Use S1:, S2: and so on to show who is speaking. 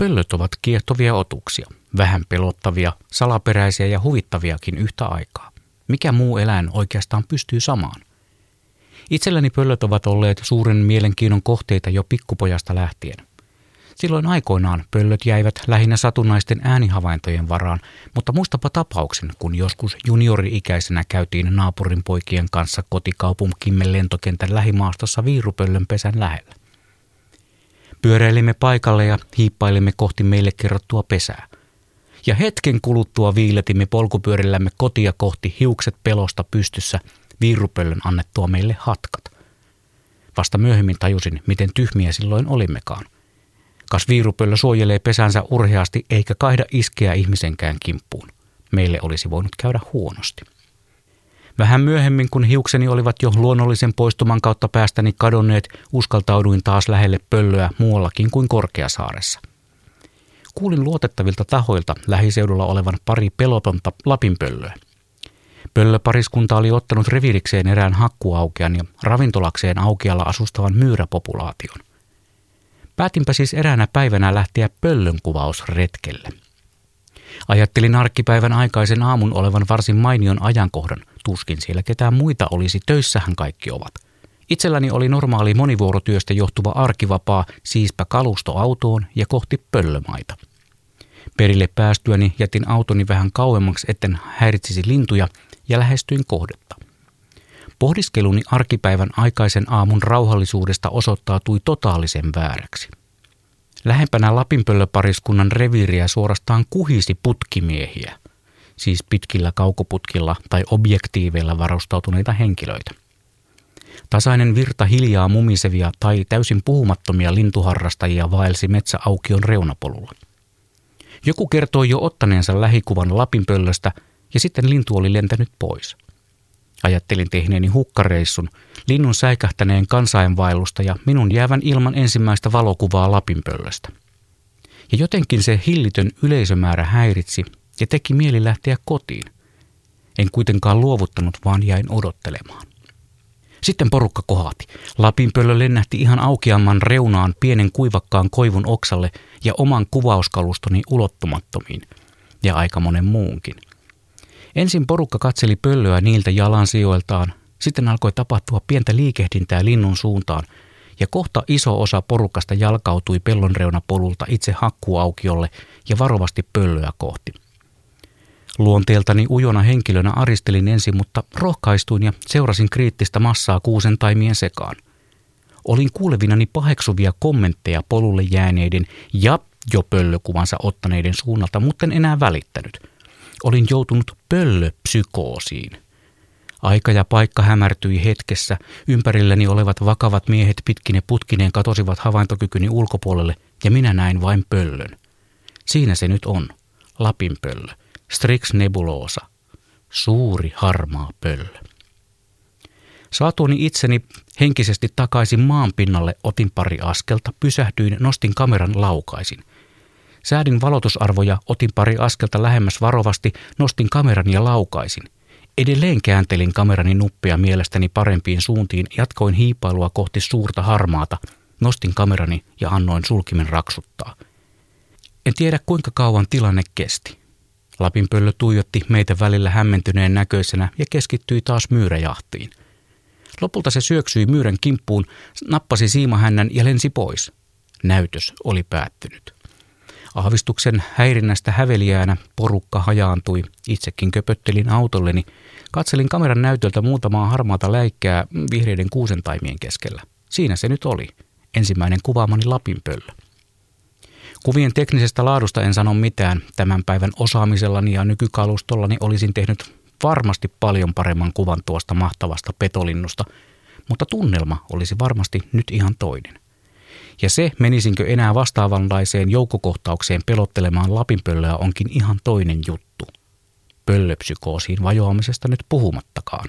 S1: Pöllöt ovat kiehtovia otuksia, vähän pelottavia, salaperäisiä ja huvittaviakin yhtä aikaa. Mikä muu eläin oikeastaan pystyy samaan? Itselläni pöllöt ovat olleet suuren mielenkiinnon kohteita jo pikkupojasta lähtien. Silloin aikoinaan pöllöt jäivät lähinnä satunnaisten äänihavaintojen varaan, mutta muistapa tapauksen, kun joskus juniori-ikäisenä käytiin naapurin poikien kanssa kotikaupunkimme lentokentän lähimaastossa viirupöllön pesän lähellä. Pyöräilimme paikalle ja hiippailimme kohti meille kerrottua pesää. Ja hetken kuluttua viiletimme polkupyörillämme kotia kohti hiukset pelosta pystyssä viirupöllön annettua meille hatkat. Vasta myöhemmin tajusin, miten tyhmiä silloin olimmekaan. Kas viirupöllö suojelee pesänsä urheasti eikä kaihda iskeä ihmisenkään kimppuun. Meille olisi voinut käydä huonosti. Vähän myöhemmin, kun hiukseni olivat jo luonnollisen poistuman kautta päästäni kadonneet, uskaltauduin taas lähelle pöllöä muuallakin kuin Korkeasaaressa. Kuulin luotettavilta tahoilta lähiseudulla olevan pari pelotonta lapinpöllöä. Pöllöpariskunta oli ottanut reviirikseen erään hakkuaukean ja ravintolakseen aukealla asustavan myyräpopulaation. Päätinpä siis eräänä päivänä lähteä pöllönkuvausretkelle. Ajattelin arkkipäivän aikaisen aamun olevan varsin mainion ajankohdan, tuskin siellä ketään muita olisi, töissähän kaikki ovat. Itselläni oli normaali monivuorotyöstä johtuva arkivapaa, siispä kalusto autoon ja kohti pöllömaita. Perille päästyäni jätin autoni vähän kauemmaksi, etten häiritsisi lintuja ja lähestyin kohdetta. Pohdiskeluni arkipäivän aikaisen aamun rauhallisuudesta osoittautui totaalisen vääräksi. Lähempänä Lapinpöllöpariskunnan reviiriä suorastaan kuhisi putkimiehiä, siis pitkillä kaukoputkilla tai objektiiveilla varustautuneita henkilöitä. Tasainen virta hiljaa mumisevia tai täysin puhumattomia lintuharrastajia vaelsi metsäaukion reunapolulla. Joku kertoi jo ottaneensa lähikuvan Lapinpöllöstä ja sitten lintu oli lentänyt pois. Ajattelin tehneeni hukkareissun, linnun säikähtäneen kansainvaellusta ja minun jäävän ilman ensimmäistä valokuvaa Lapinpöllöstä. Ja jotenkin se hillitön yleisömäärä häiritsi ja teki mieli lähteä kotiin. En kuitenkaan luovuttanut, vaan jäin odottelemaan. Sitten porukka kohati. Lapinpöllö lennähti ihan aukeamman reunaan pienen kuivakkaan koivun oksalle ja oman kuvauskalustoni ulottumattomiin. Ja aika monen muunkin. Ensin porukka katseli pöllöä niiltä jalansijoiltaan, sitten alkoi tapahtua pientä liikehdintää linnun suuntaan, ja kohta iso osa porukasta jalkautui pellonreunapolulta itse hakkuaukiolle ja varovasti pöllöä kohti. Luonteeltani ujona henkilönä aristelin ensin, mutta rohkaistuin ja seurasin kriittistä massaa kuusen taimien sekaan. Olin kuulevinani paheksuvia kommentteja polulle jääneiden ja jo pöllökuvansa ottaneiden suunnalta, mutta en enää välittänyt. Olin joutunut pöllöpsykoosiin. Aika ja paikka hämärtyi hetkessä, ympärilläni olevat vakavat miehet pitkine putkineen katosivat havaintokykyni ulkopuolelle ja minä näin vain pöllön. Siinä se nyt on, Lapin pöllö. Strix nebulosa, suuri harmaa pöllö. Saatuani itseni henkisesti takaisin maan pinnalle otin pari askelta, pysähdyin, nostin kameran laukaisin. Säädin valotusarvoja, otin pari askelta lähemmäs varovasti, nostin kameran ja laukaisin. Edelleen kääntelin kamerani nuppia mielestäni parempiin suuntiin, jatkoin hiipailua kohti suurta harmaata, nostin kamerani ja annoin sulkimen raksuttaa. En tiedä kuinka kauan tilanne kesti. Lapinpöllö tuijotti meitä välillä hämmentyneen näköisenä ja keskittyi taas myyräjahtiin. Lopulta se syöksyi myyrän kimppuun, nappasi siimahännän ja lensi pois. Näytös oli päättynyt. Aavistuksen häirinnästä häveliäänä porukka hajaantui. Itsekin köpöttelin autolleni. Katselin kameran näytöltä muutamaa harmaata läikkää vihreiden kuusentaimien keskellä. Siinä se nyt oli. Ensimmäinen kuvaamani Lapinpöllö. Kuvien teknisestä laadusta en sano mitään. Tämän päivän osaamisellani ja nykykalustollani olisin tehnyt varmasti paljon paremman kuvan tuosta mahtavasta petolinnusta, mutta tunnelma olisi varmasti nyt ihan toinen. Ja se, menisinkö enää vastaavanlaiseen joukkokohtaukseen pelottelemaan lapinpöllöä, onkin ihan toinen juttu. Pöllöpsykoosiin vajoamisesta nyt puhumattakaan.